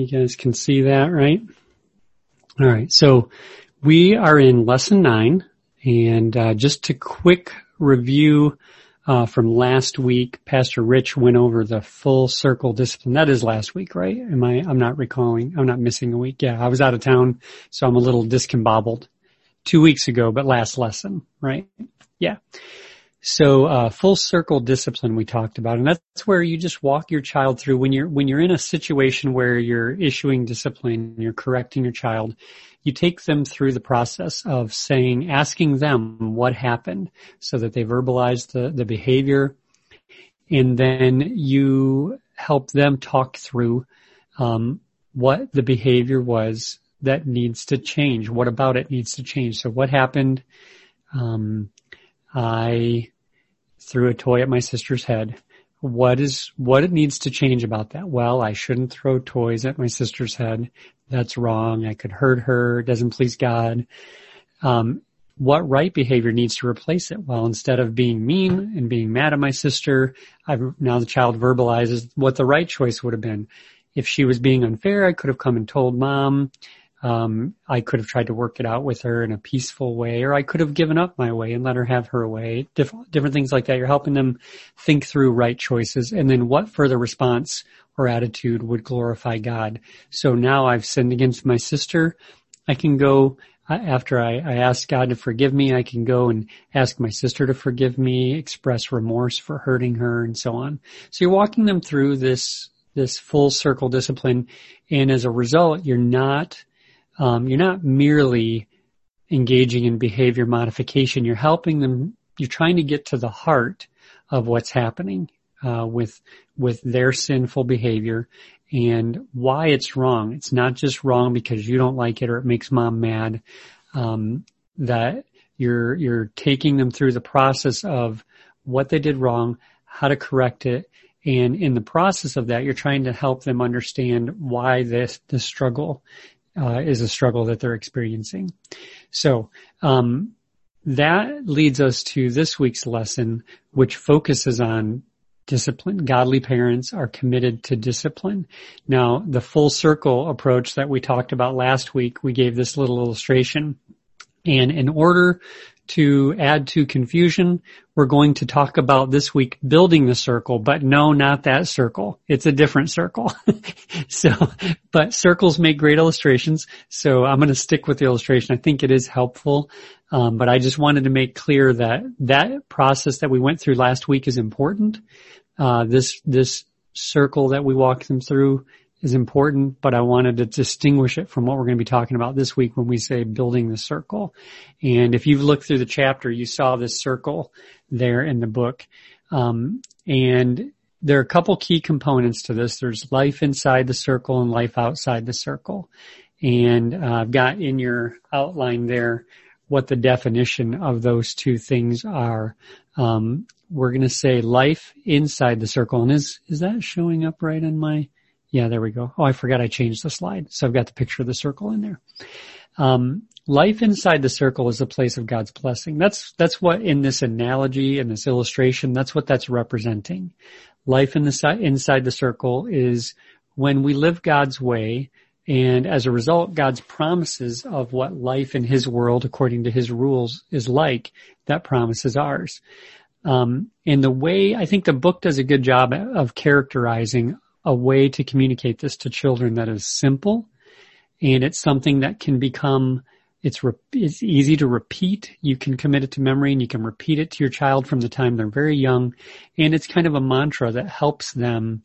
You guys can see that, right? All right. So we are in lesson nine and uh, just to quick review uh, from last week, Pastor Rich went over the full circle discipline. That is last week, right? Am I, I'm not recalling. I'm not missing a week. Yeah, I was out of town, so I'm a little discombobbled. Two weeks ago, but last lesson, right? Yeah. So, uh, full circle discipline we talked about, and that's where you just walk your child through when you're, when you're in a situation where you're issuing discipline, you're correcting your child, you take them through the process of saying, asking them what happened so that they verbalize the, the behavior. And then you help them talk through, um, what the behavior was that needs to change. What about it needs to change? So what happened? Um, I threw a toy at my sister's head. What is, what it needs to change about that? Well, I shouldn't throw toys at my sister's head. That's wrong. I could hurt her. It doesn't please God. Um, what right behavior needs to replace it? Well, instead of being mean and being mad at my sister, I've, now the child verbalizes what the right choice would have been. If she was being unfair, I could have come and told mom. Um, I could have tried to work it out with her in a peaceful way, or I could have given up my way and let her have her way. Diff- different things like that. You're helping them think through right choices, and then what further response or attitude would glorify God. So now I've sinned against my sister. I can go uh, after I, I ask God to forgive me. I can go and ask my sister to forgive me, express remorse for hurting her, and so on. So you're walking them through this this full circle discipline, and as a result, you're not um, you're not merely engaging in behavior modification. You're helping them. You're trying to get to the heart of what's happening uh, with with their sinful behavior and why it's wrong. It's not just wrong because you don't like it or it makes mom mad. Um, that you're you're taking them through the process of what they did wrong, how to correct it, and in the process of that, you're trying to help them understand why this this struggle uh, is a struggle that they're experiencing. So um, that leads us to this week's lesson, which focuses on discipline. Godly parents are committed to discipline. Now, the full circle approach that we talked about last week, we gave this little illustration. And in order to add to confusion, we're going to talk about this week building the circle, but no, not that circle. It's a different circle. so, but circles make great illustrations. So I'm going to stick with the illustration. I think it is helpful. Um, but I just wanted to make clear that that process that we went through last week is important. Uh, this, this circle that we walked them through is important, but I wanted to distinguish it from what we're going to be talking about this week when we say building the circle. And if you've looked through the chapter, you saw this circle there in the book. Um, and there are a couple key components to this. There's life inside the circle and life outside the circle. And uh, I've got in your outline there what the definition of those two things are. Um, we're going to say life inside the circle. And is, is that showing up right on my, yeah, there we go. Oh, I forgot I changed the slide. So I've got the picture of the circle in there. Um, life inside the circle is a place of God's blessing. That's, that's what in this analogy and this illustration, that's what that's representing. Life in the, inside the circle is when we live God's way and as a result, God's promises of what life in His world according to His rules is like, that promise is ours. Um, and the way, I think the book does a good job of characterizing a way to communicate this to children that is simple and it's something that can become it's re- it's easy to repeat. You can commit it to memory and you can repeat it to your child from the time they're very young and it's kind of a mantra that helps them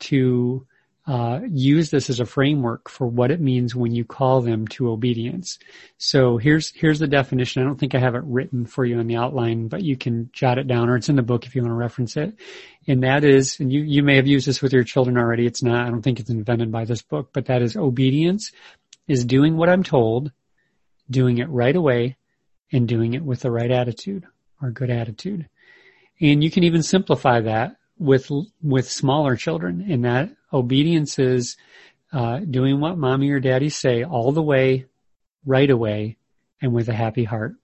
to uh, use this as a framework for what it means when you call them to obedience. So here's here's the definition. I don't think I have it written for you in the outline, but you can jot it down, or it's in the book if you want to reference it. And that is, and you you may have used this with your children already. It's not. I don't think it's invented by this book, but that is obedience is doing what I'm told, doing it right away, and doing it with the right attitude or good attitude. And you can even simplify that with with smaller children and that obedience is uh, doing what mommy or daddy say all the way, right away, and with a happy heart.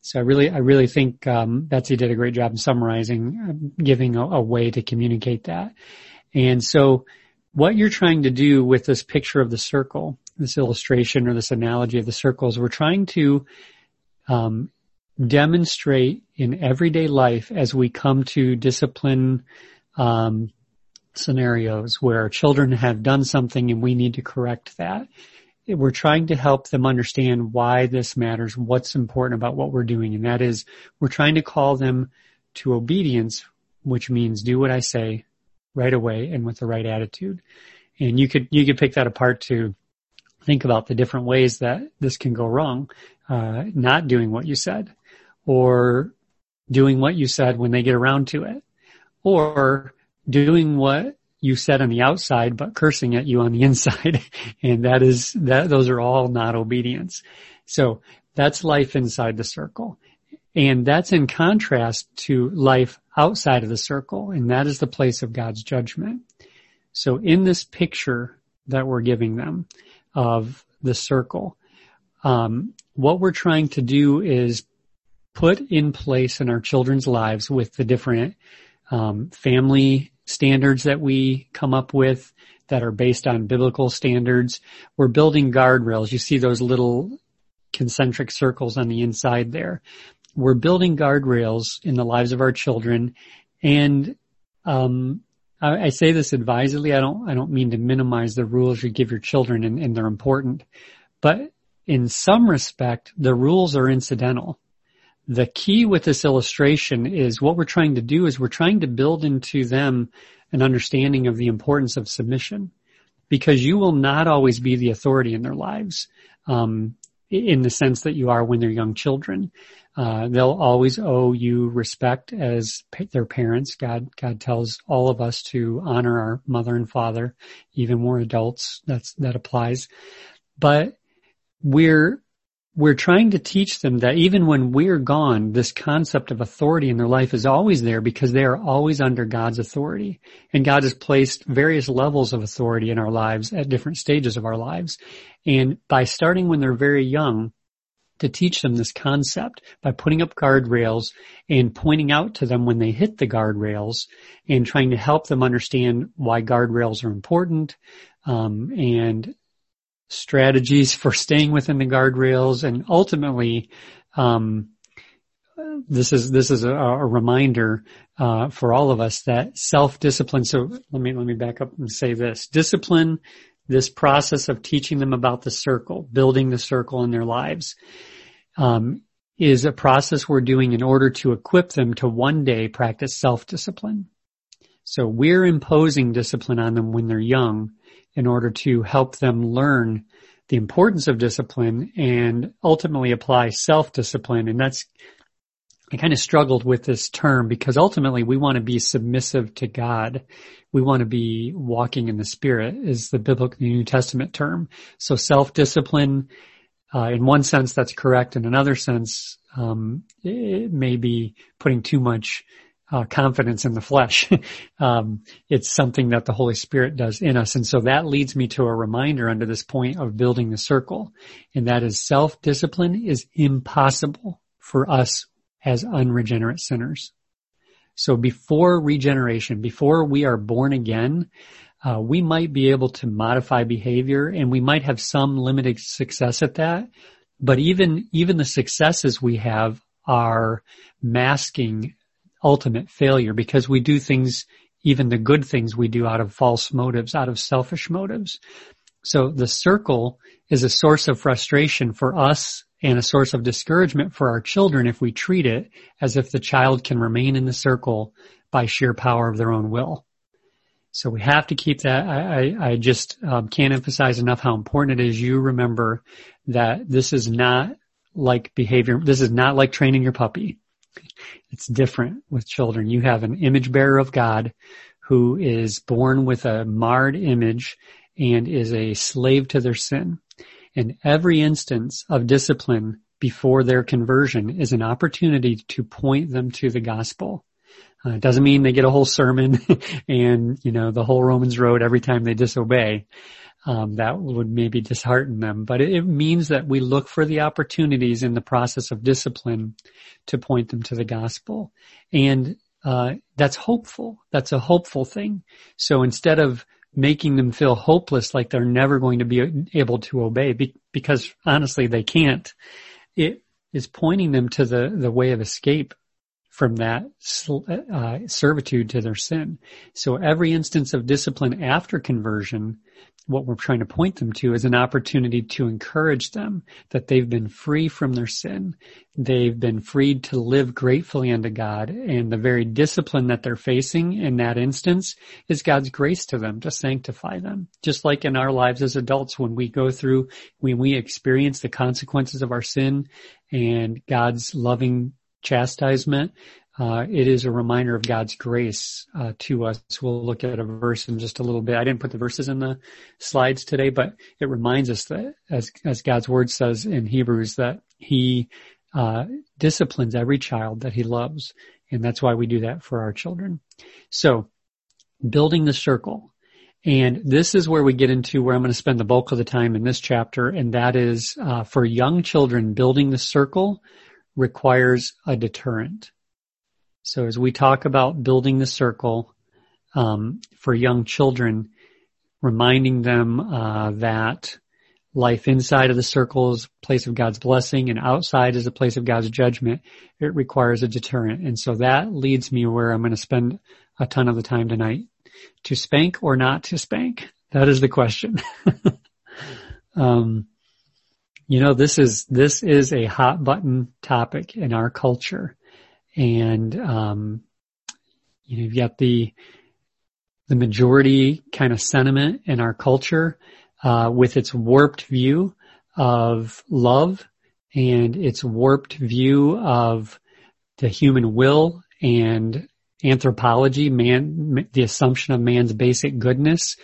So I really, I really think um, Betsy did a great job in summarizing, uh, giving a, a, way to communicate that. And so what you're trying to do with this picture of the circle, this illustration or this analogy of the circles, we're trying to um, demonstrate in everyday life as we come to discipline um, scenarios where children have done something and we need to correct that. We're trying to help them understand why this matters, what's important about what we're doing, and that is we're trying to call them to obedience, which means do what I say right away and with the right attitude. And you could you could pick that apart to think about the different ways that this can go wrong. Uh, not doing what you said, or doing what you said when they get around to it, or doing what you said on the outside but cursing at you on the inside. and that is, that, those are all not obedience. So that's life inside the circle. And that's in contrast to life outside of the circle. And that is the place of God's judgment. So in this picture that we're giving them of the circle, um, what we're trying to do is put in place in our children's lives with the different um, family standards that we come up with that are based on biblical standards. We're building guardrails. You see those little concentric circles on the inside there. We're building guardrails in the lives of our children and um, I, I, say this advisedly. I don't I don't mean to minimize the rules you give your children and, and they're important. But in some respect, the rules are incidental the key with this illustration is what we're trying to do is we're trying to build into them an understanding of the importance of submission because you will not always be the authority in their lives. Um, in the sense that you are when they're young children. Uh, they'll always owe you respect as pa- their parents. God, God tells all of us to honor our mother and father, even more adults. That's, that applies. But we're we're trying to teach them that even when we're gone, this concept of authority in their life is always there because they are always under God's authority. And God has placed various levels of authority in our lives at different stages of our lives. And by starting when they're very young, to teach them this concept by putting up guardrails and pointing out to them when they hit the guardrails and trying to help them understand why guardrails are important um, and strategies for staying within the guardrails and ultimately, um, this is this is a, a reminder uh, for all of us that self-discipline. So let me let me back up and say this: discipline, this process of teaching them about the circle, building the circle in their lives, um, is a process we're doing in order to equip them to one day practice self-discipline. So we're imposing discipline on them when they're young in order to help them learn the importance of discipline and ultimately apply self-discipline. And that's, I kind of struggled with this term because ultimately we want to be submissive to God. We want to be walking in the spirit is the biblical New Testament term. So self-discipline, uh, in one sense that's correct. In another sense, um, it may be putting too much uh, confidence in the flesh. um, it's something that the Holy Spirit does in us. And so that leads me to a reminder under this point of building the circle. And that is self-discipline is impossible for us as unregenerate sinners. So before regeneration, before we are born again, uh, we might be able to modify behavior and we might have some limited success at that. But even, even the successes we have are masking ultimate failure because we do things, even the good things we do out of false motives, out of selfish motives. So the circle is a source of frustration for us and a source of discouragement for our children if we treat it as if the child can remain in the circle by sheer power of their own will. So we have to keep that. I, I, I just um, can't emphasize enough how important it is you remember that this is not like behavior. This is not like training your puppy. It's different with children. You have an image bearer of God who is born with a marred image and is a slave to their sin. And every instance of discipline before their conversion is an opportunity to point them to the gospel. Uh, it doesn't mean they get a whole sermon and, you know, the whole Romans road every time they disobey um, that would maybe dishearten them. But it, it, means that we look for the opportunities in the process of discipline to point them to the gospel, and uh, that's hopeful. That's a hopeful thing. So instead of making them feel hopeless, like they're never going to be able to obey be, because honestly they can't. It is pointing them to the, the way of escape from that uh, servitude to their sin. So every instance of discipline after conversion what we're trying to point them to is an opportunity to encourage them that they've been free from their sin. They've been freed to live gratefully unto God and the very discipline that they're facing in that instance is God's grace to them to sanctify them. Just like in our lives as adults when we go through, when we experience the consequences of our sin and God's loving chastisement, uh, it is a reminder of God's grace uh, to us. We'll look at a verse in just a little bit. I didn't put the verses in the slides today, but it reminds us that, as as God's word says in Hebrews, that He uh, disciplines every child that He loves, and that's why we do that for our children. So, building the circle, and this is where we get into where I'm going to spend the bulk of the time in this chapter, and that is uh, for young children. Building the circle requires a deterrent. So as we talk about building the circle um, for young children, reminding them uh, that life inside of the circle is a place of God's blessing and outside is a place of God's judgment, it requires a deterrent. And so that leads me where I'm going to spend a ton of the time tonight. To spank or not to spank? That is the question. um, you know, this is, this is a hot button topic in our culture and um, you know you've got the the majority kind of sentiment in our culture uh, with its warped view of love and its warped view of the human will and anthropology, man, the assumption of man's basic goodness.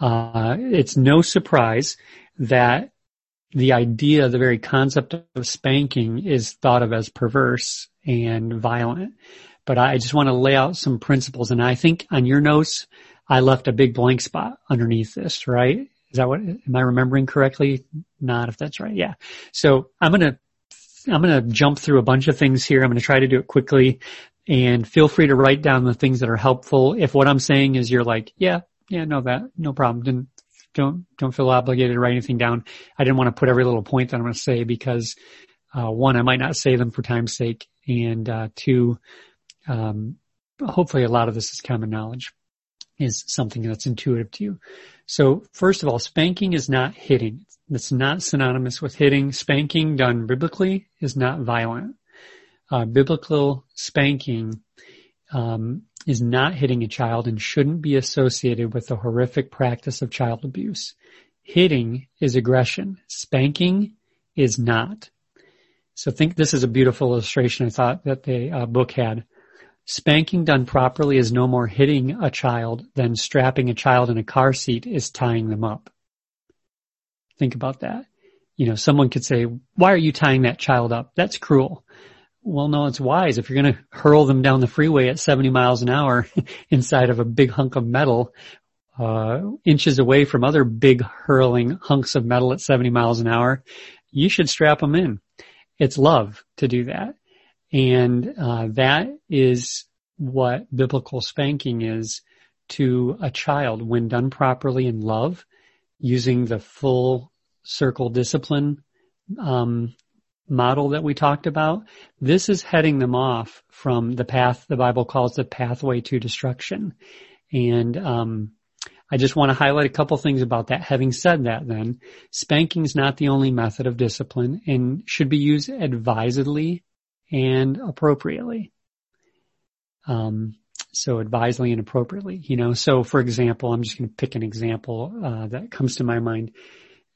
Uh, it's no surprise that the idea, the very concept of spanking is thought of as perverse and violent. But I just want to lay out some principles. And I think on your notes, I left a big blank spot underneath this, right? Is that what, am I remembering correctly? Not if that's right. Yeah. So I'm going to, I'm going to jump through a bunch of things here. I'm going to try to do it quickly and feel free to write down the things that are helpful. If what I'm saying is you're like, yeah, yeah, no, that, no problem. Didn't, don't, don't feel obligated to write anything down. I didn't want to put every little point that I'm going to say because, uh, one, I might not say them for time's sake and uh, two, um, hopefully a lot of this is common knowledge, is something that's intuitive to you. So first of all, spanking is not hitting. It's not synonymous with hitting. Spanking done biblically is not violent. Uh, biblical spanking um, is not hitting a child and shouldn't be associated with the horrific practice of child abuse. Hitting is aggression. Spanking is not. So think this is a beautiful illustration I thought that the uh, book had. Spanking done properly is no more hitting a child than strapping a child in a car seat is tying them up. Think about that. You know, someone could say, why are you tying that child up? That's cruel. Well, no, it's wise. If you're going to hurl them down the freeway at 70 miles an hour inside of a big hunk of metal, uh, inches away from other big hurling hunks of metal at 70 miles an hour, you should strap them in it's love to do that. And uh, that is what biblical spanking is to a child when done properly in love, using the full circle discipline um, model that we talked about. This is heading them off from the path the Bible calls the pathway to destruction. And um, I just want to highlight a couple things about that. Having said that then, spanking is not the only method of discipline and should be used advisedly and appropriately. Um, so advisedly and appropriately, you know, so for example, I'm just going to pick an example, uh, that comes to my mind.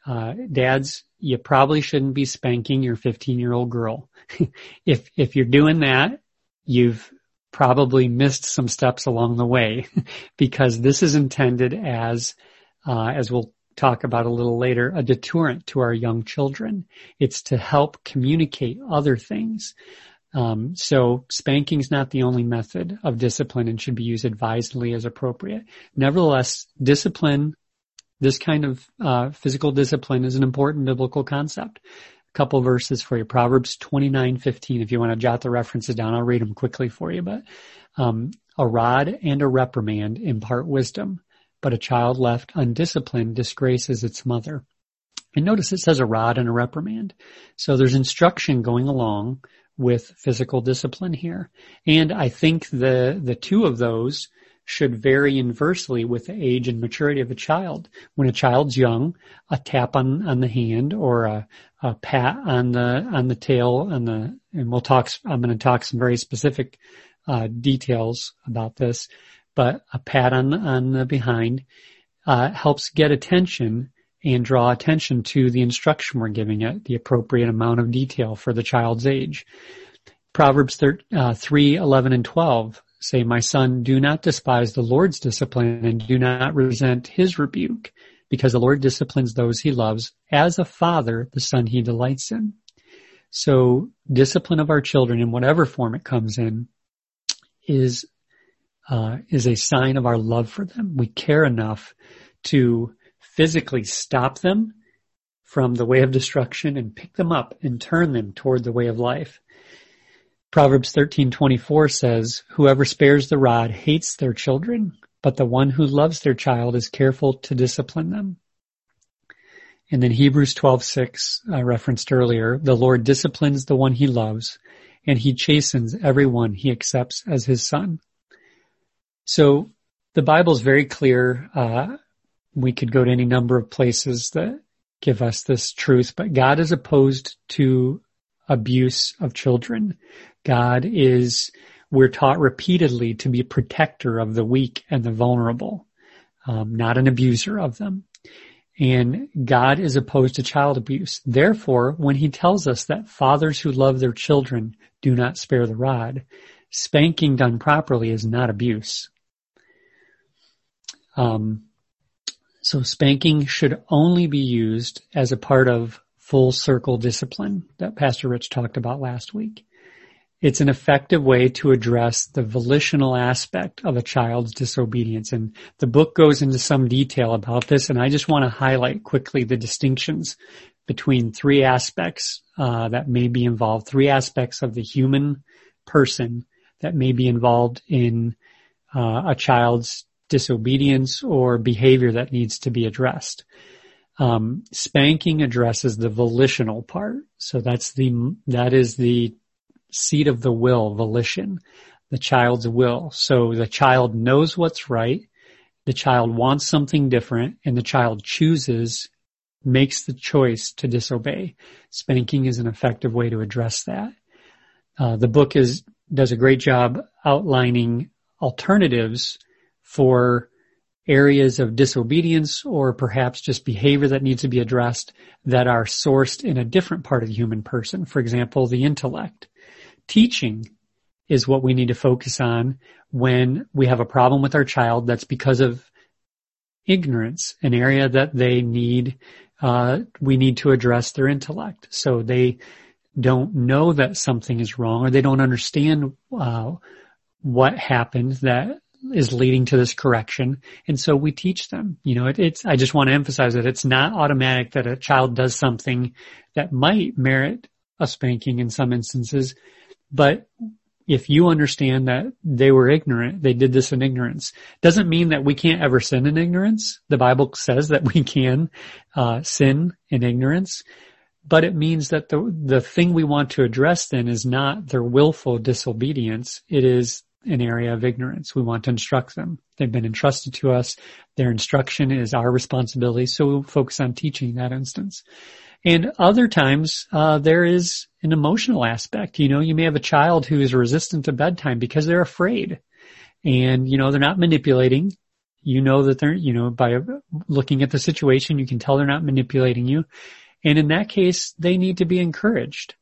Uh, dads, you probably shouldn't be spanking your 15 year old girl. if, if you're doing that, you've probably missed some steps along the way because this is intended as, uh, as we'll talk about a little later, a deterrent to our young children. It's to help communicate other things. Um, so spanking is not the only method of discipline and should be used advisedly as appropriate. Nevertheless, discipline, this kind of uh, physical discipline is an important biblical concept A couple verses for you. Proverbs 29:15. If you want to jot the references down, I'll read them quickly for you. But um, a rod and a reprimand impart wisdom, but a child left undisciplined disgraces its mother. And notice it says a rod and a reprimand. So there's instruction going along with physical discipline here. And I think the, the two of those should vary inversely with the age and maturity of a child. When a child's young, a tap on, on the hand or a, a pat on the, on the tail on the, and we'll talk, I'm going to talk some very specific, uh, details about this, but a pat on, on the behind, uh, helps get attention and draw attention to the instruction we're giving it, the appropriate amount of detail for the child's age. Proverbs 3, uh, 3 11 and 12 say, my son, do not despise the Lord's discipline and do not resent his rebuke because the Lord disciplines those he loves as a father, the son he delights in. So discipline of our children in whatever form it comes in is, uh, is a sign of our love for them. We care enough to physically stop them from the way of destruction and pick them up and turn them toward the way of life. Proverbs 13:24 says, "Whoever spares the rod hates their children, but the one who loves their child is careful to discipline them." And then Hebrews 12:6 I referenced earlier, "The Lord disciplines the one he loves, and he chastens every one he accepts as his son." So the Bible is very clear. Uh, we could go to any number of places that give us this truth, but God is opposed to abuse of children. God is, we're taught repeatedly to be a protector of the weak and the vulnerable, um, not an abuser of them. And God is opposed to child abuse. Therefore, when he tells us that fathers who love their children do not spare the rod, spanking done properly is not abuse. Um, so spanking should only be used as a part of full circle discipline that Pastor Rich talked about last week. It's an effective way to address the volitional aspect of a child's disobedience. And the book goes into some detail about this. And I just want to highlight quickly the distinctions between three aspects uh, that may be involved, three aspects of the human person that may be involved in uh, a child's disobedience or behavior that needs to be addressed. Um, spanking addresses the volitional part. So that's the, that is the seat of the will, volition, the child's will. So the child knows what's right. The child wants something different and the child chooses, makes the choice to disobey. Spanking is an effective way to address that. Uh, the book is, does a great job outlining alternatives for areas of disobedience or perhaps just behavior that needs to be addressed that are sourced in a different part of the human person. For example, the intellect teaching is what we need to focus on when we have a problem with our child that's because of ignorance, an area that they need, uh, we need to address their intellect. So they don't know that something is wrong or they don't understand, uh, what happened that is leading to this correction. And so we teach them, you know, it, it's, I just want to emphasize that it's not automatic that a child does something that might merit a spanking in some instances, but if you understand that they were ignorant, they did this in ignorance, doesn't mean that we can't ever sin in ignorance. The Bible says that we can uh, sin in ignorance, but it means that the the thing we want to address then is not their willful disobedience. It is an area of ignorance. We want to instruct them. They've been entrusted to us. Their instruction is our responsibility. So we'll focus on teaching that instance. And other times, uh, there is an emotional aspect. You know, you may have a child who is resistant to bedtime because they're afraid and, you know, they're not manipulating. You know that they're, you know, by looking at the situation, you can tell they're not manipulating you. And in that case, they need to be encouraged.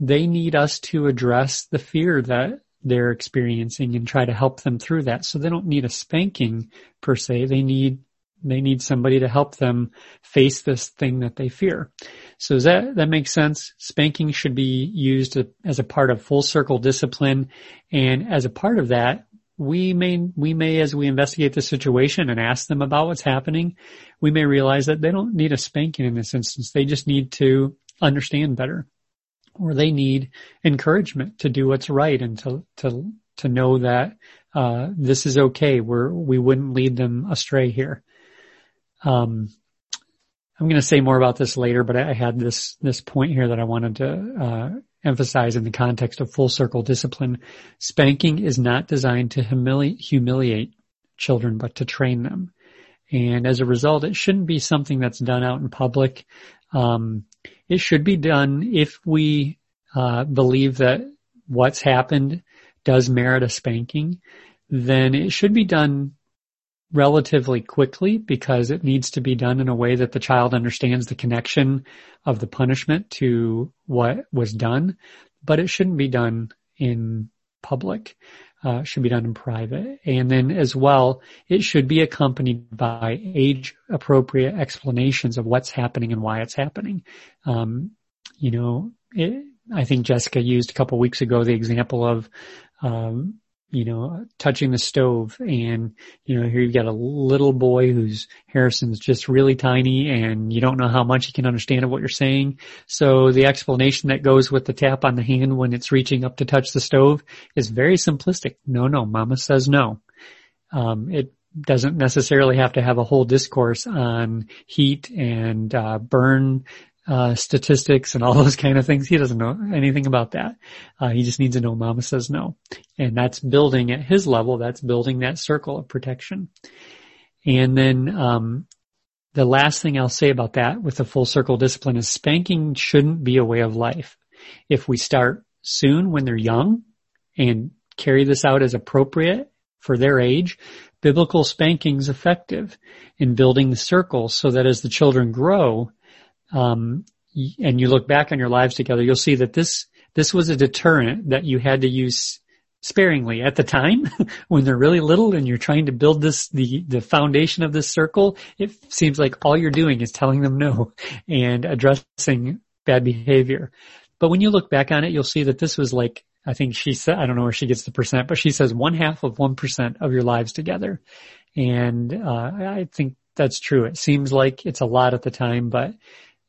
They need us to address the fear that they're experiencing and try to help them through that. So they don't need a spanking per se. They need they need somebody to help them face this thing that they fear. So does that, that makes sense? Spanking should be used as a part of full circle discipline. And as a part of that, we may, we may, as we investigate the situation and ask them about what's happening, we may realize that they don't need a spanking in this instance. They just need to understand better or they need encouragement to do what's right and to, to to know that uh, this is okay. We're we wouldn't lead them astray here. Um, I'm going to say more about this later, but I had this this point here that I wanted to uh, emphasize in the context of full circle discipline. Spanking is not designed to humili- humiliate children, but to train them. And as a result, it shouldn't be something that's done out in public. Um, it should be done if we uh, believe that what's happened does merit a spanking, then it should be done relatively quickly because it needs to be done in a way that the child understands the connection of the punishment to what was done, but it shouldn't be done in public. Uh, should be done in private. And then as well, it should be accompanied by age appropriate explanations of what's happening and why it's happening. Um, you know, it, I think Jessica used a couple weeks ago the example of um, you know, touching the stove and, you know, here you've got a little boy who's Harrison's just really tiny and you don't know how much he can understand of what you're saying. So the explanation that goes with the tap on the hand when it's reaching up to touch the stove is very simplistic. No, no, mama says no. Um, it doesn't necessarily have to have a whole discourse on heat and, uh, burn uh, statistics and all those kind of things. He doesn't know anything about that. Uh, he just needs to know mama says no. And that's building at his level, that's building that circle of protection. And then, um, the last thing I'll say about that with the full circle discipline is spanking shouldn't be a way of life. If we start soon when they're young and carry this out as appropriate for their age, biblical spanking is effective in building the circle so that as the children grow, um, and you look back on your lives together, you'll see that this this was a deterrent that you had to use sparingly at the time when they're really little and you're trying to build this the the foundation of this circle. It seems like all you're doing is telling them no and addressing bad behavior. But when you look back on it you'll see that this was like i think she said i don't know where she gets the percent but she says one half of one percent of your lives together. And uh, i think that's true. It seems like it's a lot at the time but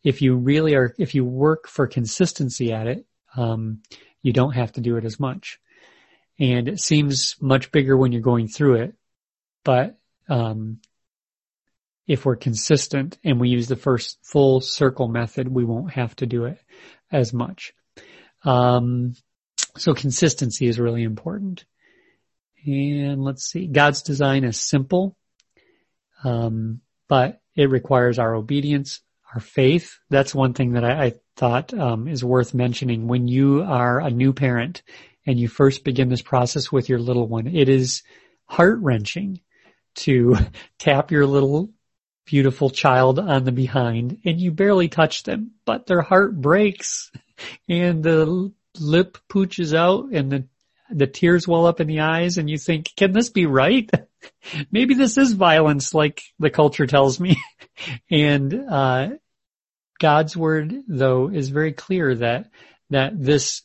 if you really are, if you work for consistency at it, um, you don't have to do it as much. And it seems much bigger when you're going through it, but um, if we're consistent and we use the first full circle method, we won't have to do it as much. Um, so consistency is really important. And let's see, God's design is simple, um, but it requires our obedience, our faith. That's one thing that I, I thought um, is worth mentioning. When you are a new parent and you first begin this process with your little one, it is heart wrenching to tap your little beautiful child on the behind and you barely touch them, but their heart breaks and the lip pooches out and the the tears well up in the eyes and you think, can this be right? Maybe this is violence like the culture tells me. and, uh, God's word, though, is very clear that, that this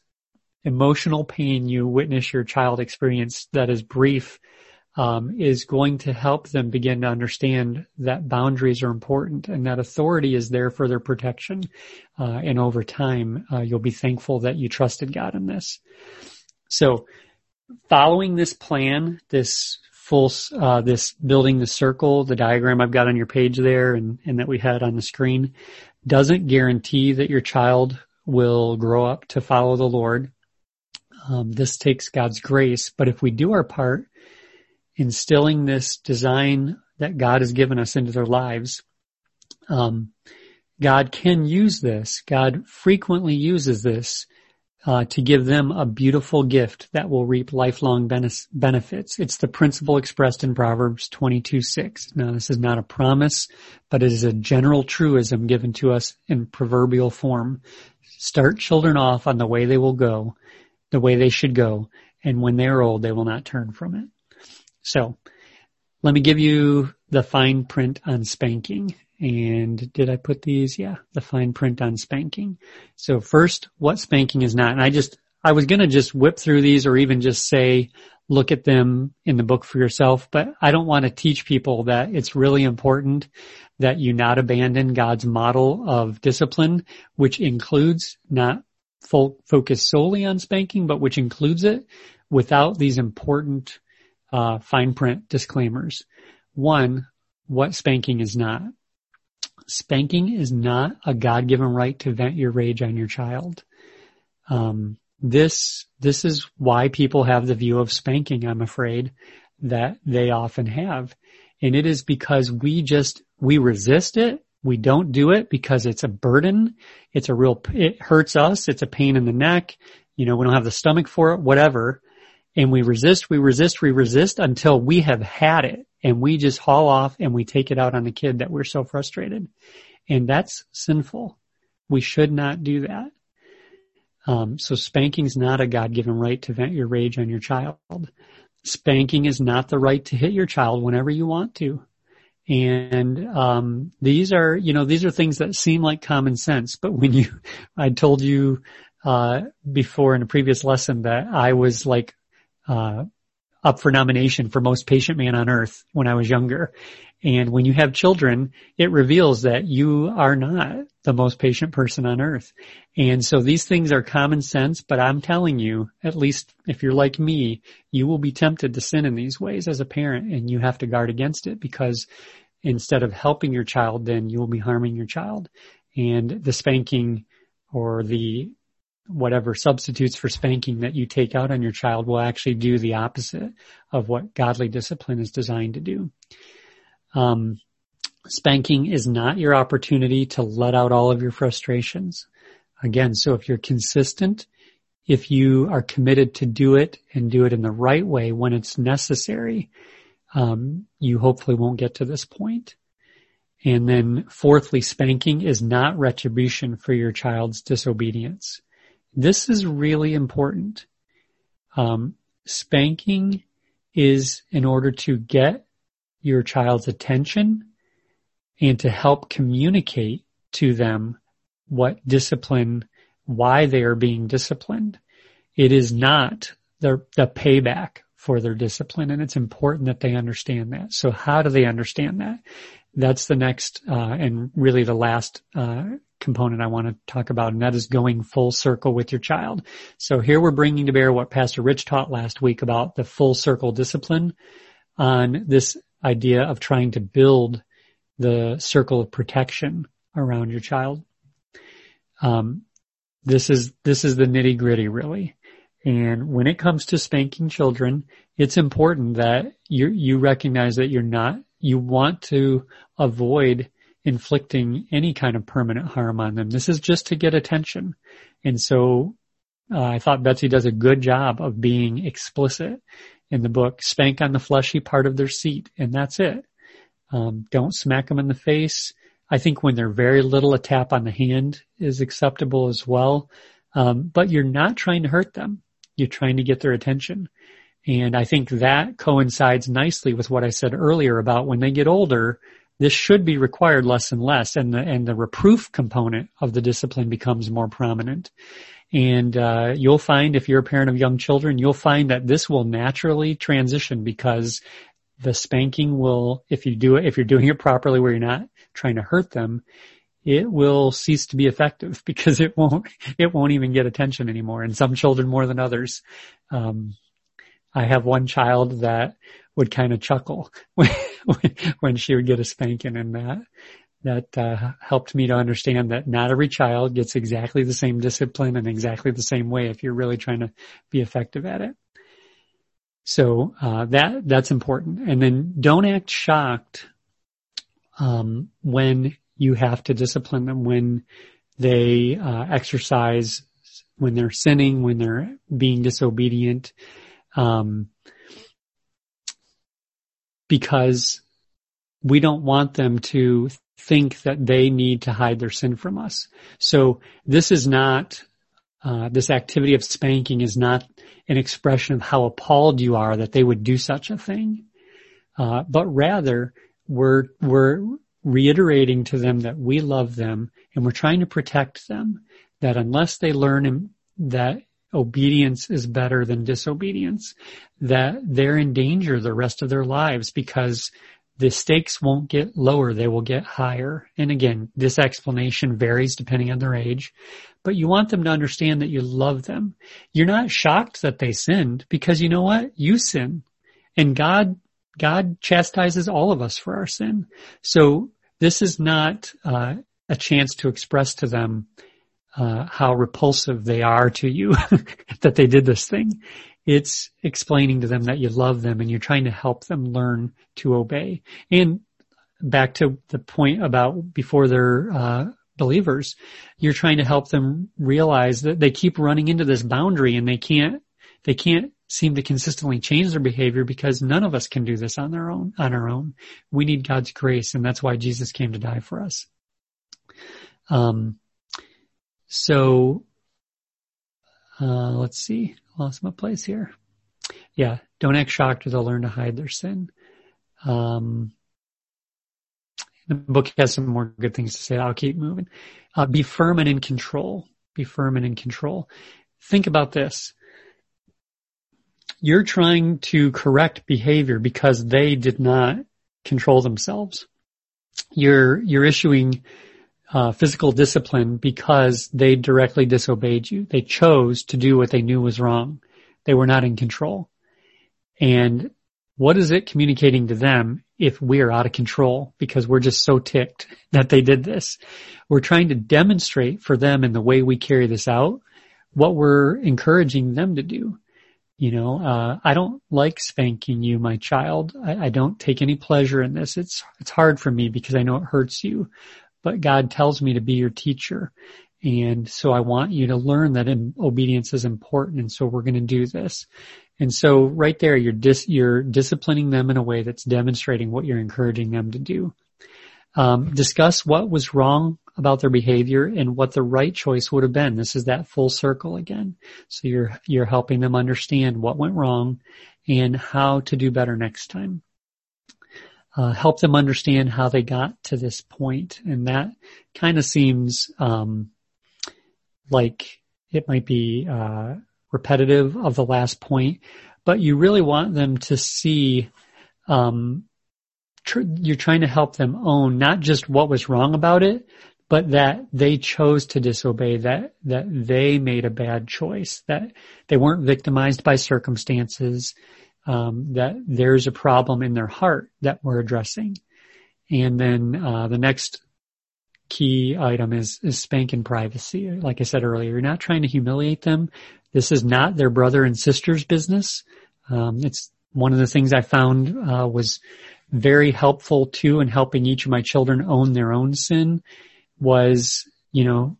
emotional pain you witness your child experience that is brief, um, is going to help them begin to understand that boundaries are important and that authority is there for their protection. Uh, and over time, uh, you'll be thankful that you trusted God in this. So following this plan, this full, uh, this building the circle, the diagram I've got on your page there and, and that we had on the screen, doesn't guarantee that your child will grow up to follow the Lord. Um, this takes God's grace, but if we do our part, instilling this design that God has given us into their lives, um, God can use this. God frequently uses this uh, to give them a beautiful gift that will reap lifelong benefits. It's the principle expressed in Proverbs 22, 6. Now this is not a promise, but it is a general truism given to us in proverbial form. Start children off on the way they will go, the way they should go, and when they are old, they will not turn from it. So, let me give you the fine print on spanking. And did I put these? Yeah, the fine print on spanking. So first, what spanking is not. And I just, I was going to just whip through these or even just say, look at them in the book for yourself, but I don't want to teach people that it's really important that you not abandon God's model of discipline, which includes not fo- focus solely on spanking, but which includes it, without these important uh, fine print disclaimers. One, what spanking is not. Spanking is not a God-given right to vent your rage on your child. Um, this this is why people have the view of spanking. I'm afraid that they often have, and it is because we just we resist it. We don't do it because it's a burden. It's a real, it hurts us. It's a pain in the neck. You know, we don't have the stomach for it, whatever. And we resist, we resist, we resist until we have had it and we just haul off and we take it out on the kid that we're so frustrated. And that's sinful. We should not do that. Um, so spanking's not a God-given right to vent your rage on your child. Spanking is not the right to hit your child whenever you want to. And um, these are, you know, these are things that seem like common sense. But when you, I told you uh, before in a previous lesson that I was like uh, up for nomination for most patient man on earth when I was younger. And when you have children, it reveals that you are not the most patient person on earth. And so these things are common sense, but I'm telling you, at least if you're like me, you will be tempted to sin in these ways as a parent and you have to guard against it because instead of helping your child, then you will be harming your child. And the spanking or the whatever substitutes for spanking that you take out on your child will actually do the opposite of what godly discipline is designed to do. Um, spanking is not your opportunity to let out all of your frustrations. Again, so if you're consistent, if you are committed to do it and do it in the right way when it's necessary, um, you hopefully won't get to this point. And then fourthly, spanking is not retribution for your child's disobedience. This is really important. Um, spanking is in order to get your child's attention and to help communicate to them what discipline, why they are being disciplined. It is not the, the payback for their discipline and it's important that they understand that. So how do they understand that? That's the next, uh, and really the last, uh, component I want to talk about, and that is going full circle with your child. So here we're bringing to bear what Pastor Rich taught last week about the full circle discipline on this idea of trying to build the circle of protection around your child. Um, this is, this is the nitty gritty really. And when it comes to spanking children, it's important that you, you recognize that you're not, you want to avoid inflicting any kind of permanent harm on them. This is just to get attention. And so uh, I thought Betsy does a good job of being explicit in the book. Spank on the fleshy part of their seat, and that's it. Um, don't smack them in the face. I think when they're very little, a tap on the hand is acceptable as well. Um, but you're not trying to hurt them. You're trying to get their attention. And I think that coincides nicely with what I said earlier about when they get older, this should be required less and less and the, and the reproof component of the discipline becomes more prominent. And, uh, you'll find if you're a parent of young children, you'll find that this will naturally transition because the spanking will, if you do it, if you're doing it properly where you're not trying to hurt them, it will cease to be effective because it won't, it won't even get attention anymore. And some children more than others. Um, I have one child that would kind of chuckle when, she would get a spanking and that, that, uh, helped me to understand that not every child gets exactly the same discipline and exactly the same way if you're really trying to be effective at it. So, uh, that, that's important. And then don't act shocked, um, when you have to discipline them, when they, uh, exercise, when they're sinning, when they're being disobedient. Um, because we don't want them to think that they need to hide their sin from us. So this is not, uh, this activity of spanking is not an expression of how appalled you are that they would do such a thing. Uh, but rather we're, we're reiterating to them that we love them and we're trying to protect them that unless they learn that obedience is better than disobedience, that they're in danger the rest of their lives because the stakes won't get lower, they will get higher. And again, this explanation varies depending on their age, but you want them to understand that you love them. You're not shocked that they sinned because you know what? You sin. And God, God chastises all of us for our sin. So this is not uh, a chance to express to them uh, how repulsive they are to you that they did this thing. It's explaining to them that you love them and you're trying to help them learn to obey. And back to the point about before they're uh, believers, you're trying to help them realize that they keep running into this boundary and they can't they can't seem to consistently change their behavior because none of us can do this on their own on our own. We need God's grace, and that's why Jesus came to die for us. Um, so uh, let's see lost my place here. Yeah, don't act shocked or they'll learn to hide their sin. Um, the book has some more good things to say. I'll keep moving. Uh, be firm and in control. Be firm and in control. Think about this. You're trying to correct behavior because they did not control themselves. You're, you're issuing uh, physical discipline because they directly disobeyed you. They chose to do what they knew was wrong. They were not in control. And what is it communicating to them if we're out of control because we're just so ticked that they did this? We're trying to demonstrate for them in the way we carry this out what we're encouraging them to do. You know, uh, I don't like spanking you, my child. I, I don't take any pleasure in this. It's, it's hard for me because I know it hurts you but God tells me to be your teacher. And so I want you to learn that obedience is important. And so we're going to do this. And so right there, you're dis, you're disciplining them in a way that's demonstrating what you're encouraging them to do. Um, discuss what was wrong about their behavior and what the right choice would have been. This is that full circle again. So you're, you're helping them understand what went wrong and how to do better next time uh, help them understand how they got to this point. And that kind of seems um, like it might be uh, repetitive of the last point, but you really want them to see um, tr- you're trying to help them own not just what was wrong about it, but that they chose to disobey, that, that they made a bad choice, that they weren't victimized by circumstances, um, that there's a problem in their heart that we're addressing. And then uh, the next key item is, is spank in privacy. Like I said earlier, you're not trying to humiliate them. This is not their brother and sister's business. Um, it's one of the things I found uh, was very helpful too in helping each of my children own their own sin was, you know,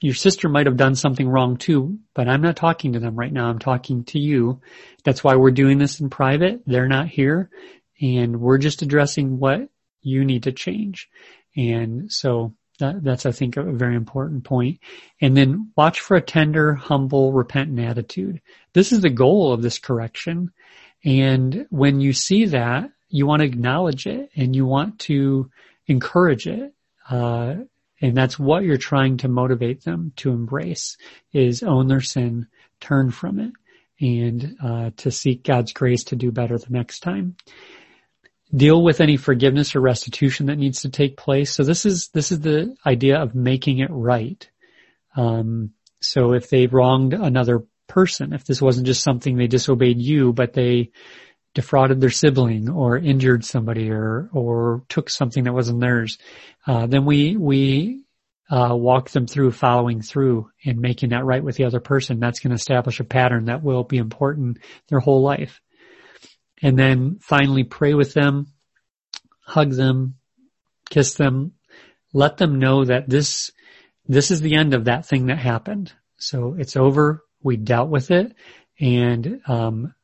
your sister might have done something wrong too, but I'm not talking to them right now. I'm talking to you. That's why we're doing this in private. They're not here and we're just addressing what you need to change. And so that, that's, I think, a very important point. And then watch for a tender, humble, repentant attitude. This is the goal of this correction. And when you see that, you want to acknowledge it and you want to encourage it. Uh, and that's what you're trying to motivate them to embrace is own their sin, turn from it, and uh, to seek God's grace to do better the next time. Deal with any forgiveness or restitution that needs to take place. So this is this is the idea of making it right. Um, so if they wronged another person, if this wasn't just something they disobeyed you, but they defrauded their sibling or injured somebody or or took something that wasn't theirs, uh, then we we uh, walk them through following through and making that right with the other person. That's going to establish a pattern that will be important their whole life. And then finally pray with them, hug them, kiss them, let them know that this this is the end of that thing that happened. So it's over. We dealt with it, and um,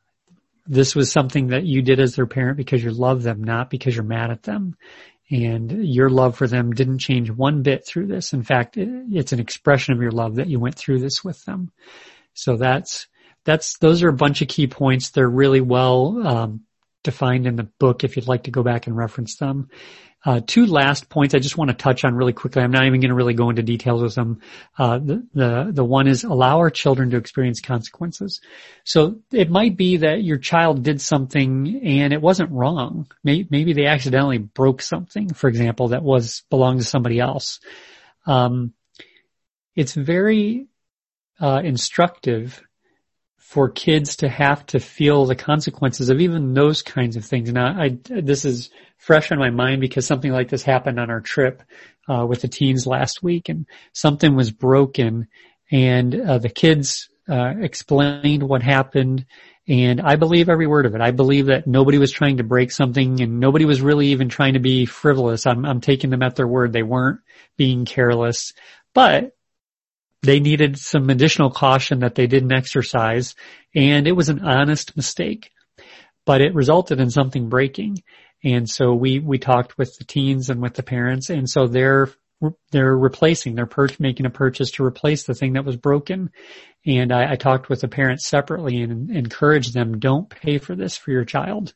this was something that you did as their parent because you love them, not because you're mad at them. And your love for them didn't change one bit through this. In fact, it's an expression of your love that you went through this with them. So that's, that's, those are a bunch of key points. They're really well, um, defined in the book if you'd like to go back and reference them. Uh, two last points I just want to touch on really quickly. I'm not even going to really go into details with them. Uh, the, the, the one is allow our children to experience consequences. So it might be that your child did something and it wasn't wrong. Maybe, maybe they accidentally broke something, for example, that was belonged to somebody else. Um, it's very uh, instructive for kids to have to feel the consequences of even those kinds of things. Now, I, this is fresh on my mind because something like this happened on our trip uh, with the teens last week, and something was broken, and uh, the kids uh, explained what happened. And I believe every word of it. I believe that nobody was trying to break something and nobody was really even trying to be frivolous. I'm, I'm taking them at their word. They weren't being careless, but they needed some additional caution that they didn't exercise and it was an honest mistake, but it resulted in something breaking. And so we, we talked with the teens and with the parents and so they're, they're replacing, they're per- making a purchase to replace the thing that was broken. And I, I talked with the parents separately and encouraged them, don't pay for this for your child.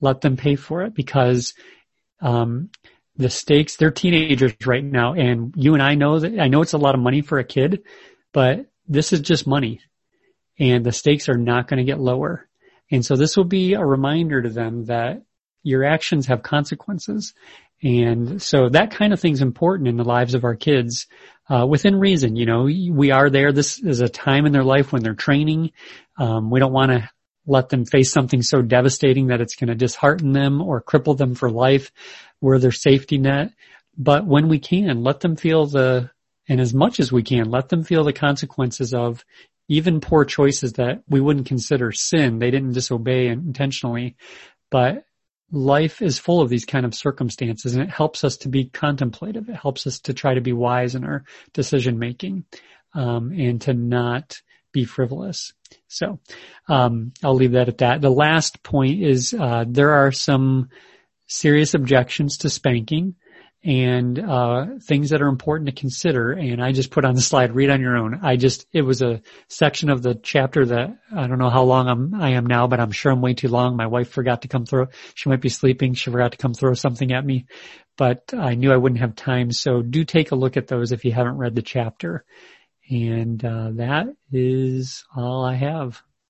Let them pay for it because, um, the stakes, they're teenagers right now. And you and I know that, I know it's a lot of money for a kid, but this is just money and the stakes are not going to get lower. And so this will be a reminder to them that your actions have consequences. And so that kind of thing's important in the lives of our kids, uh, within reason. You know, we are there. This is a time in their life when they're training. Um, we don't want to let them face something so devastating that it's going to dishearten them or cripple them for life. We're their safety net. But when we can, let them feel the, and as much as we can, let them feel the consequences of even poor choices that we wouldn't consider sin. They didn't disobey intentionally, but life is full of these kind of circumstances and it helps us to be contemplative. It helps us to try to be wise in our decision making, um, and to not be frivolous. So, um, I'll leave that at that. The last point is, uh, there are some serious objections to spanking and uh, things that are important to consider. And I just put on the slide, read on your own. I just, it was a section of the chapter that I don't know how long I'm, I am now, but I'm sure I'm way too long. My wife forgot to come throw, she might be sleeping. She forgot to come throw something at me, but I knew I wouldn't have time. So do take a look at those if you haven't read the chapter. And uh, that is all I have.